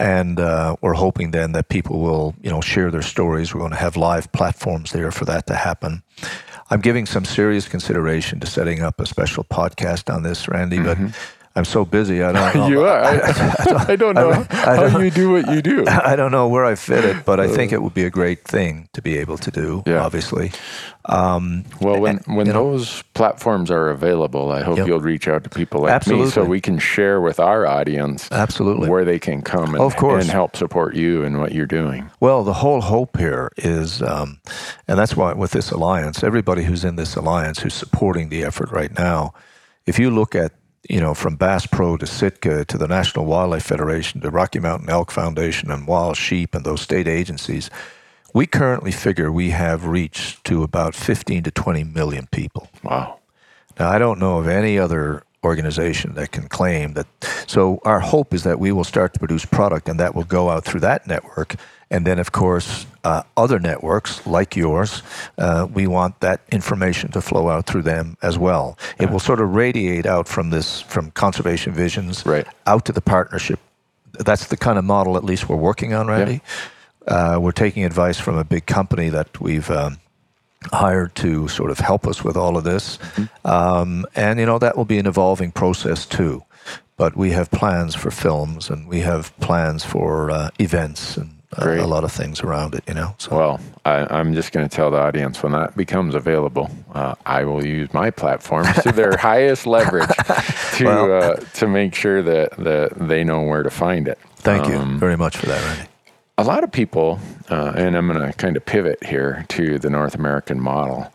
And uh, we're hoping then that people will, you know, share their stories. We're going to have live platforms there for that to happen. I'm giving some serious consideration to setting up a special podcast on this, Randy, mm-hmm. but I'm so busy. I don't *laughs* know. you are. I, *laughs* I, don't *laughs* know I, how you do what you do. I don't know where I fit it, but I think it would be a great thing to be able to do. Yeah. Obviously. Um, well, when and, when those know, platforms are available, I hope yep. you'll reach out to people like Absolutely. me so we can share with our audience. Absolutely. Where they can come and, of course. and help support you and what you're doing. Well, the whole hope here is, um, and that's why with this alliance, everybody who's in this alliance who's supporting the effort right now, if you look at you know, from Bass Pro to Sitka to the National Wildlife Federation to Rocky Mountain Elk Foundation and Wild Sheep and those state agencies, we currently figure we have reached to about 15 to 20 million people. Wow. Now, I don't know of any other organization that can claim that. So, our hope is that we will start to produce product and that will go out through that network and then, of course, uh, other networks like yours, uh, we want that information to flow out through them as well. It will sort of radiate out from this, from conservation visions, right. out to the partnership that's the kind of model at least we're working on, Randy. Uh, we're taking advice from a big company that we've um, hired to sort of help us with all of this. Um, and, you know, that will be an evolving process too. But we have plans for films and we have plans for uh, events and uh, a lot of things around it, you know. So, Well, I, I'm just going to tell the audience when that becomes available, uh, I will use my platforms to their *laughs* highest leverage to Well- uh, to make sure that, that they know where to find it. thank you Um, very much for that, Randy. A lot of people, uh, and I'm going to kind of pivot here to the North American model.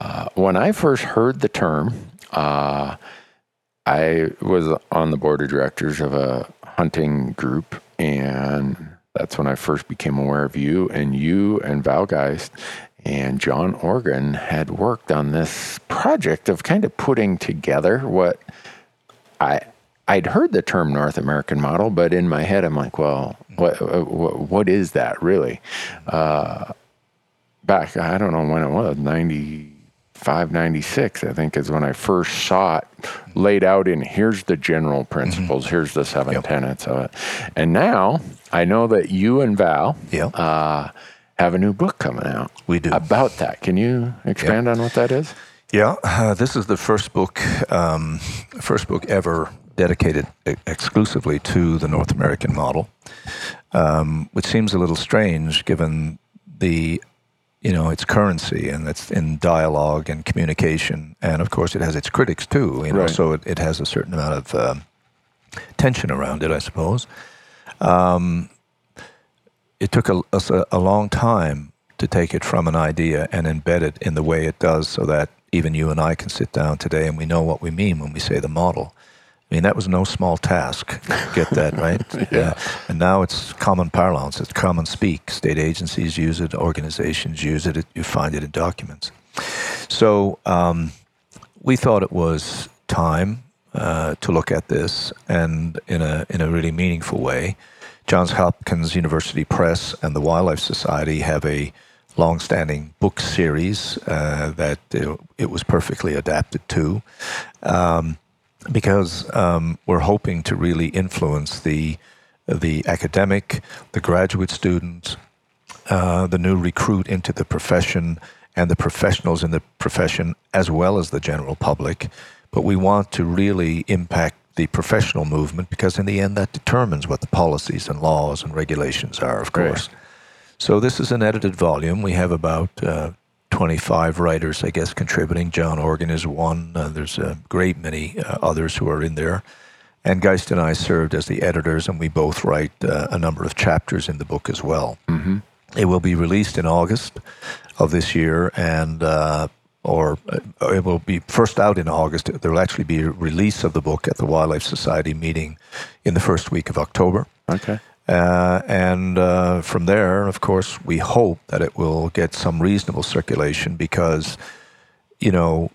Uh, when I first heard the term, uh, I was on the board of directors of a hunting group, and that's when I first became aware of you. And you and Val Geist and John Organ had worked on this project of kind of putting together what I I'd heard the term North American model, but in my head I'm like, well, what what, what is that really? Uh, back I don't know when it was 95 96 I think is when I first saw it laid out in here's the general principles, here's the seven Yep. tenets of it. And now I know that you and Val Yeah. uh, have a new book coming out We do. about that. Can you expand on what that is? Yeah, uh, this is the first book, um, first book ever dedicated exclusively to the North American model, um, which seems a little strange given the, you know, its currency and it's in dialogue and communication, and of course it has its critics too. You know, Right. so it, it has a certain amount of um, tension around it, I suppose. Um, it took a, us a, a long time to take it from an idea and embed it in the way it does so that even you and I can sit down today and we know what we mean when we say the model. I mean, that was no small task. Get that, right? *laughs* Yeah. And now it's common parlance, it's common speak. State agencies use it, organizations use it, it you find it in documents. So um, we thought it was time uh, to look at this and in a, in a really meaningful way. Johns Hopkins University Press and the Wildlife Society have a long-standing book series uh, that uh, it was perfectly adapted to, um, because um, we're hoping to really influence the the academic, the graduate student, uh, the new recruit into the profession, and the professionals in the profession, as well as the general public. But we want to really impact the professional movement because, in the end, that determines what the policies and laws and regulations are, of Right. course. So, this is an edited volume. We have about uh, 25 writers, I guess, contributing. John Organ is one. Uh, there's a great many uh, others who are in there. And Geist and I served as the editors, and we both write uh, a number of chapters in the book as well. Mm-hmm. It will be released in August of this year, and uh, or uh, it will be first out in August. There will actually be a release of the book at the Wildlife Society meeting in the first week of October. Okay. Uh, and uh, from there, of course, we hope that it will get some reasonable circulation because, you know,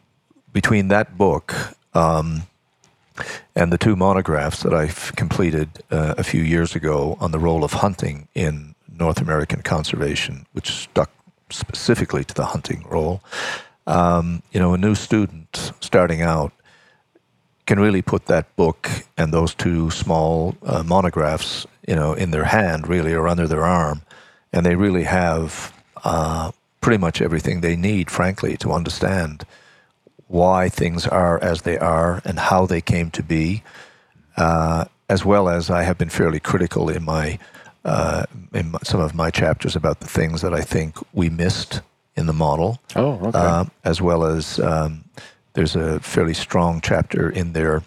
between that book um, and the two monographs that I've completed uh, a few years ago on the role of hunting in North American conservation, which stuck specifically to the hunting role, um, you know, a new student starting out can really put that book and those two small uh, monographs, you know, in their hand, really, or under their arm, and they really have uh, pretty much everything they need, frankly, to understand why things are as they are and how they came to be, uh, as well as I have been fairly critical in my uh, in some of my chapters about the things that I think we missed in the model Oh, okay. um, as well as um, there's a fairly strong chapter in there.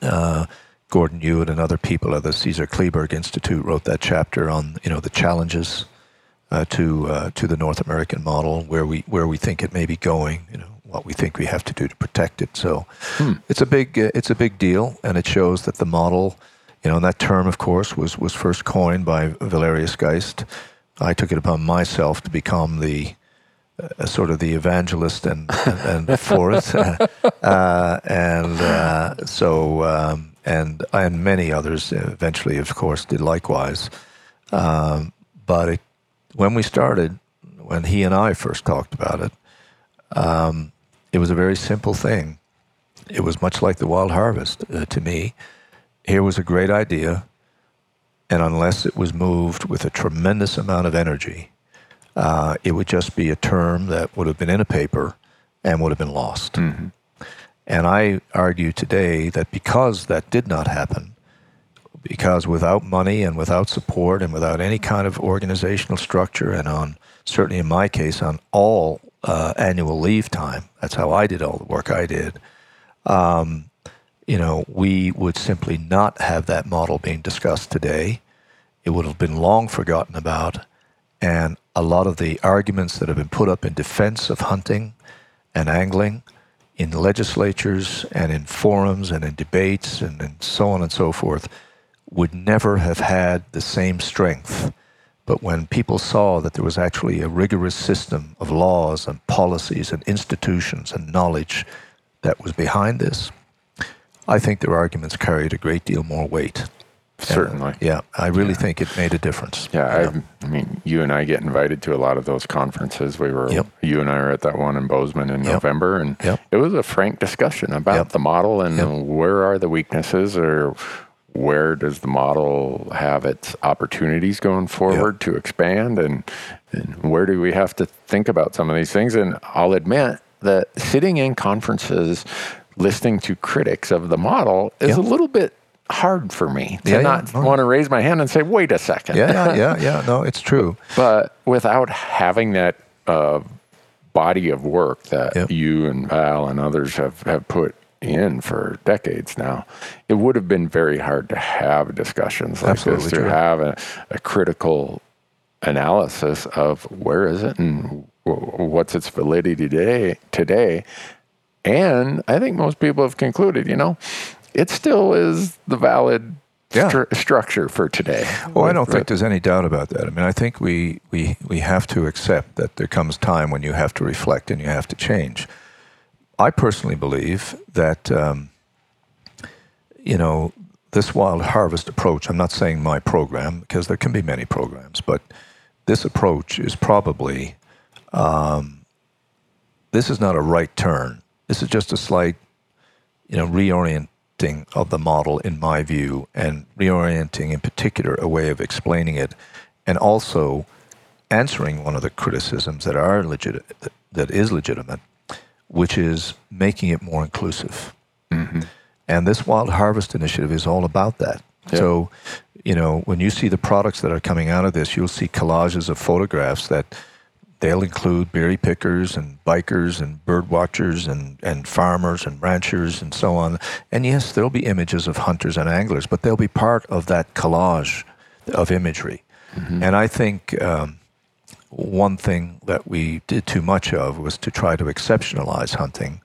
Uh, Gordon Hewitt and other people at the Caesar Kleberg Institute wrote that chapter on you know the challenges uh, to uh, to the North American model, where we where we think it may be going, you know what we think we have to do to protect it. So it's a big uh, it's a big deal, and it shows that the model, you know, and that term, of course, was was first coined by Valerius Geist. I took it upon myself to become the uh, sort of the evangelist and and for it, *laughs* uh, and uh, so um, and and many others eventually, of course, did likewise. Um, but it, when we started, when he and I first talked about it, um, it was a very simple thing. It was much like the Wild Harvest uh, to me. Here was a great idea. and unless it was moved with a tremendous amount of energy, uh, it would just be a term that would have been in a paper and would have been lost. Mm-hmm. And I argue today that because that did not happen, because without money and without support and without any kind of organizational structure, and on certainly in my case, on all uh, annual leave time, that's how I did all the work I did. Um, you know, we would simply not have that model being discussed today. It would have been long forgotten about. And a lot of the arguments that have been put up in defense of hunting and angling in legislatures and in forums and in debates and, and so on and so forth would never have had the same strength. But when people saw that there was actually a rigorous system of laws and policies and institutions and knowledge that was behind this, I think their arguments carried a great deal more weight. Certainly. yeah, I really yeah. think it made a difference. Yeah, yeah. I, I, mean, you and I get invited to a lot of those conferences. We were, yep. you and I were at that one in Bozeman in yep. November, and yep. it was a frank discussion about the model and where are the weaknesses or where does the model have its opportunities going forward to expand and, and where do we have to think about some of these things and i'll admit that sitting in conferences listening to critics of the model is yep. a little bit hard for me to yeah, not yeah. want to raise my hand and say wait a second yeah yeah *laughs* yeah no it's true but without having that uh, body of work that yep. you and val and others have, have put in for decades now, it would have been very hard to have discussions like Absolutely this, to true. have a, a, critical analysis of where is it and what's its validity today, today. And I think most people have concluded, you know, it still is the valid yeah. Stru- structure for today. Well, I don't think there's any doubt about that. I mean, I think we, we, we have to accept that there comes time when you have to reflect and you have to change. I personally believe that, um, you know, this wild harvest approach, I'm not saying my program, because there can be many programs, but this approach is probably, um, this is not a right turn. This is just a slight, you know, of the model, in my view, and reorienting in particular a way of explaining it, and also answering one of the criticisms that are legit, that is legitimate, which is making it more inclusive. Mm-hmm. And this Wild Harvest Initiative is all about that. Yeah. So, you know, when you see the products that are coming out of this, you'll see collages of photographs that they'll include berry pickers and bikers and bird watchers and, and farmers and ranchers and so on. And yes, there'll be images of hunters and anglers, but they'll be part of that collage of imagery. Mm-hmm. And I think um, one thing that we did too much of was to try to exceptionalize hunting.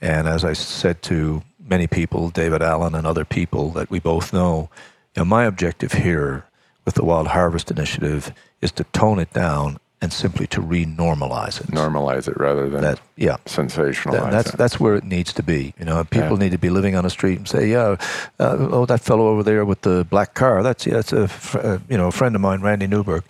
And as I said to many people, David Allen and other people that we both know, you know, my objective here with the Wild Harvest Initiative is to tone it down and simply to re-normalize it. Normalize it rather than that, yeah. sensationalize that, that's, it. That's where it needs to be. You know, people yeah. need to be living on the street and say, yeah, uh, oh, that fellow over there with the black car, that's, yeah, that's a, uh, you know, a friend of mine, Randy Newberg.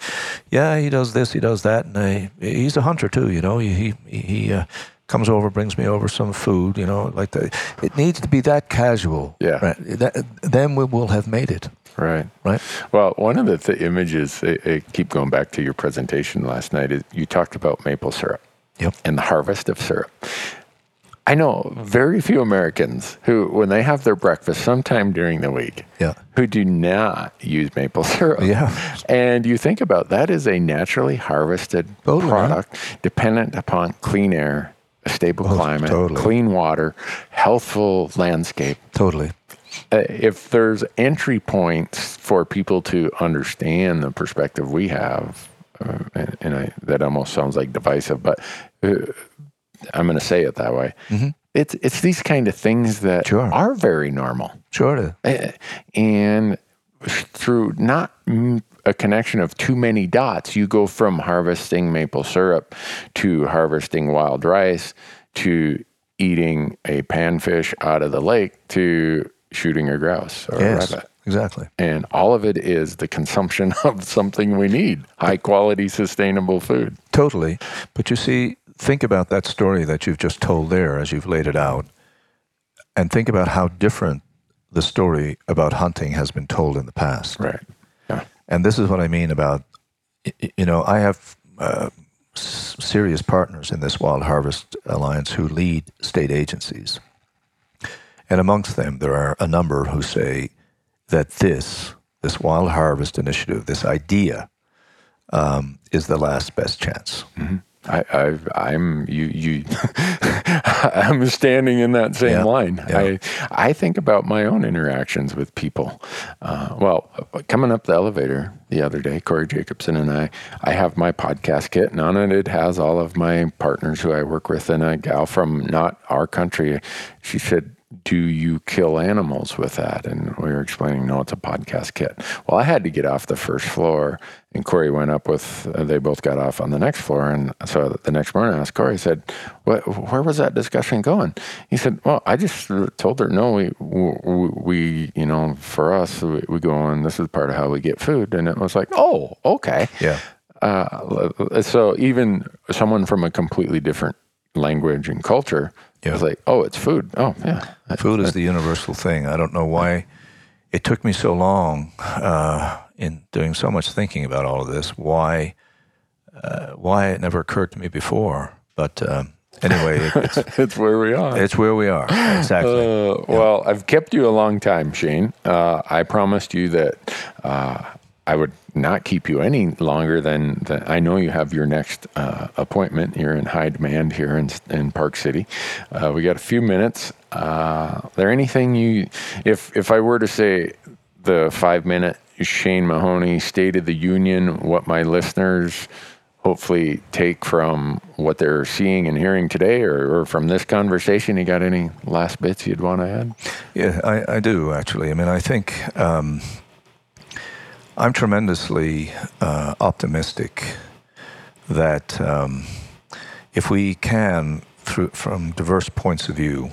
Yeah, he does this, he does that, and uh, he's a hunter too, you know. He, he, he uh, comes over, brings me over some food, you know, like that. It needs to be that casual. Yeah. Right? That, then we will have made it. Right. Right. Well, one of the th- images, I, I keep going back to your presentation last night, is you talked about maple syrup yep. and the harvest of syrup. I know very few Americans who, when they have their breakfast sometime during the week, yeah. who do not use maple syrup. Yeah. And you think about that is a naturally harvested totally, product dependent upon clean air, a stable oh, climate, totally. clean water, healthful landscape. Totally. Uh, if there's entry points for people to understand the perspective we have, uh, and, and I, that almost sounds like divisive, but uh, I'm going to say it that way. Mm-hmm. It's it's these kind of things that sure. are very normal. Sure. Uh, and through not a connection of too many dots, you go from harvesting maple syrup to harvesting wild rice to eating a panfish out of the lake to shooting a grouse or yes, a rabbit. Exactly. And all of it is the consumption *laughs* of something we need high quality, sustainable food. Totally. But you see, think about that story that you've just told there as you've laid it out, and think about how different the story about hunting has been told in the past. Right. Yeah. And this is what I mean about, you know, I have uh, serious partners in this Wild Harvest Alliance who lead state agencies. And amongst them, there are a number who say that this, this Wild Harvest Initiative, this idea, um, is the last best chance. Mm-hmm. I, I, am you, you *laughs* I'm standing in that same yeah, line. Yeah. I, I think about my own interactions with people. Uh, well, coming up the elevator the other day, Corey Jacobson and I, I have my podcast kit, and on it it has all of my partners who I work with, and a gal from not our country. She said, do you kill animals with that? And we were explaining, no, it's a podcast kit. Well, I had to get off the first floor, and Corey went up with, uh, they both got off on the next floor. And so the next morning I asked Corey, I said, where was that discussion going? He said, well, I just told her, no, we, we, we you know, for us, we, we go and this is part of how we get food. And it was like, oh, okay. Yeah. Uh, so even someone from a completely different language and culture yeah. was like, oh, it's food. Oh, yeah. Food is the universal thing. I don't know why it took me so long uh, in doing so much thinking about all of this. Why, uh, why it never occurred to me before. But um, anyway, it, it's, *laughs* it's where we are. It's where we are. Exactly. Uh, yeah. Well, I've kept you a long time, Shane. Uh, I promised you that uh, I would not keep you any longer than, than I know you have your next uh, appointment. You're in high demand here in, in Park City. Uh, we got a few minutes. Uh, there anything you, if if I were to say the five minute Shane Mahoney State of the Union, what my listeners hopefully take from what they're seeing and hearing today or, or, from this conversation? You got any last bits you'd want to add? Yeah, I, I do actually. I mean, I think um, I'm tremendously uh, optimistic that um, if we can, through, from diverse points of view,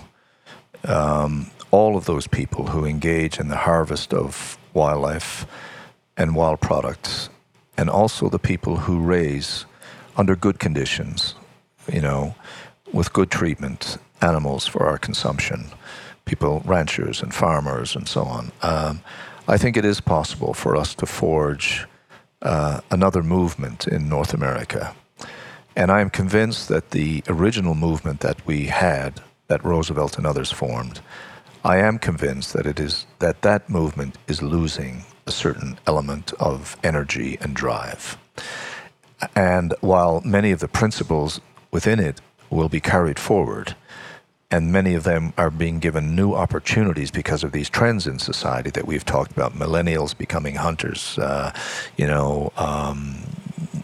um, all of those people who engage in the harvest of wildlife and wild products, and also the people who raise under good conditions, you know, with good treatment, animals for our consumption, people, ranchers and farmers and so on. Um, I think it is possible for us to forge uh, another movement in North America. And I am convinced that the original movement that we had, that Roosevelt and others formed, I am convinced that it is that that movement is losing a certain element of energy and drive. And while many of the principles within it will be carried forward, and many of them are being given new opportunities because of these trends in society that we've talked about millennials becoming hunters uh, you know um,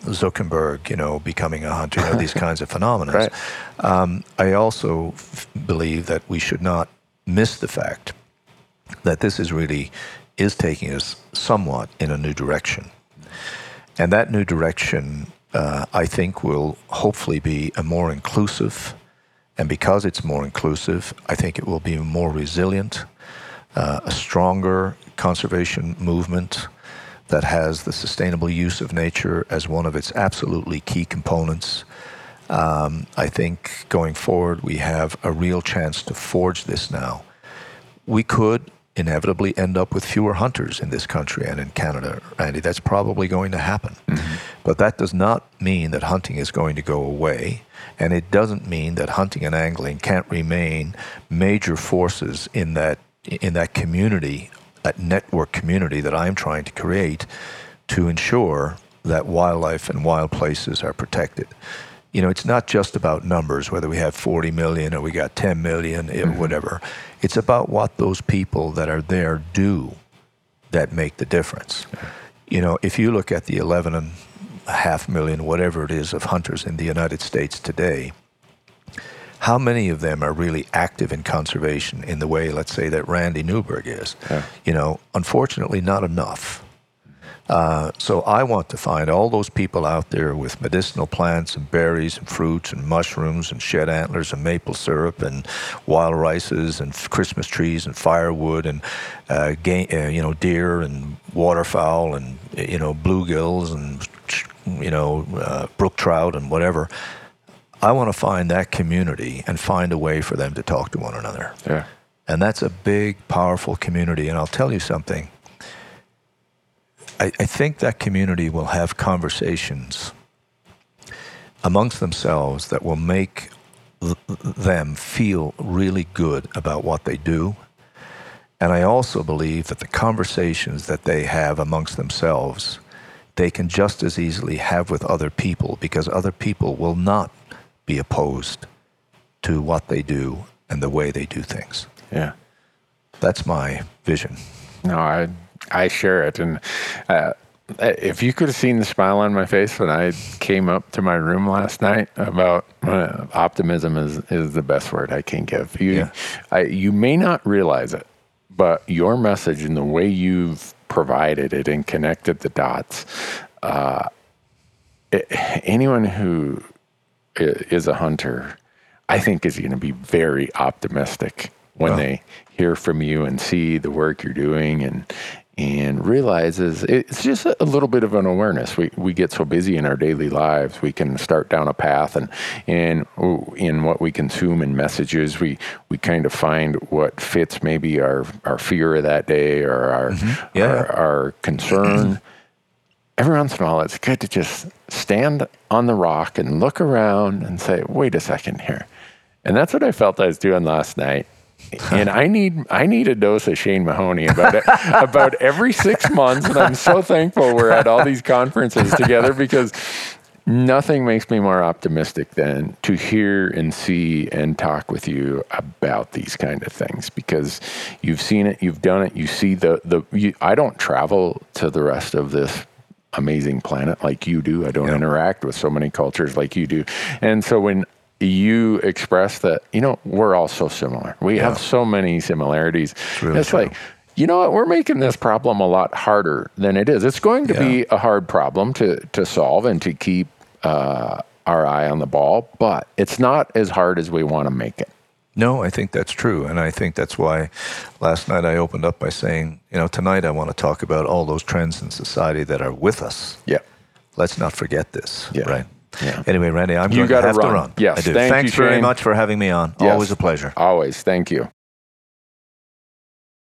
Zuckerberg, you know, becoming a hunter, you know, these *laughs* kinds of phenomena. Right. Um, I also f- believe that we should not miss the fact that this is really is taking us somewhat in a new direction, and that new direction, uh, I think, will hopefully be a more inclusive and because it's more inclusive, I think it will be more resilient, uh, a stronger conservation movement that has the sustainable use of nature as one of its absolutely key components. Um, I think going forward, we have a real chance to forge this now. We could inevitably end up with fewer hunters in this country and in Canada, Randy. That's probably going to happen. Mm-hmm. But that does not mean that hunting is going to go away. And it doesn't mean that hunting and angling can't remain major forces in that in that community, that network community that I'm trying to create to ensure that wildlife and wild places are protected. You know, it's not just about numbers, whether we have 40 million or we got 10 million, or mm-hmm. whatever. It's about what those people that are there do that make the difference. You know, if you look at the 11 and a half million, whatever it is, of hunters in the United States today, how many of them are really active in conservation in the way, let's say, that Randy Newberg is? Yeah. You know, unfortunately, not enough. Uh, so I want to find all those people out there with medicinal plants and berries and fruits and mushrooms and shed antlers and maple syrup and wild rices and Christmas trees and firewood and uh, game, uh, you know deer and waterfowl and you know bluegills and you know uh, brook trout and whatever. I want to find that community and find a way for them to talk to one another. Yeah. And that's a big, powerful community. And I'll tell you something I, I think that community will have conversations amongst themselves that will make them feel really good about what they do. And I also believe that the conversations that they have amongst themselves, they can just as easily have with other people because other people will not be opposed to what they do and the way they do things. Yeah. That's my vision. No, I I share it, and uh, if you could have seen the smile on my face when I came up to my room last night about uh, optimism is is the best word I can give. You Yeah. I, you may not realize it, but your message and the way you've provided it and connected the dots. Uh, it, anyone who is a hunter, I think, is going to be very optimistic when Well. they hear from you and see the work you're doing and and realizes it's just a little bit of an awareness. We we get so busy in our daily lives, we can start down a path, and and in what we consume in messages, we we kind of find what fits maybe our our fear of that day or our mm-hmm. Yeah. our, our concern *clears throat* every once in a while, it's good to just stand on the rock and look around and say, wait a second here. And that's what I felt I was doing last night. *laughs* And I need I need a dose of Shane Mahoney about it *laughs* about every six months. And I'm so thankful we're at all these conferences together because nothing makes me more optimistic than to hear and see and talk with you about these kind of things because you've seen it, you've done it, you see the the. You, I don't travel to the rest of this amazing planet like you do. I don't Yeah. interact with so many cultures like you do, and so when you express that, you know, we're all so similar. We have so many similarities. really it's true. like you know what? We're making this problem a lot harder than it is. It's going to be a hard problem to to solve and to keep uh, our eye on the ball, but it's not as hard as we want to make it. No, I think that's true. And I think that's why last night I opened up by saying, you know, tonight I want to talk about all those trends in society that are with us. Yeah. Let's not forget this. Yeah. Right. Yeah. Anyway, Randy, I'm You going to have run. to run. Yes, I do. thank Thanks you, very Shane. much for having me on. Yes. Always a pleasure. Always. Thank you.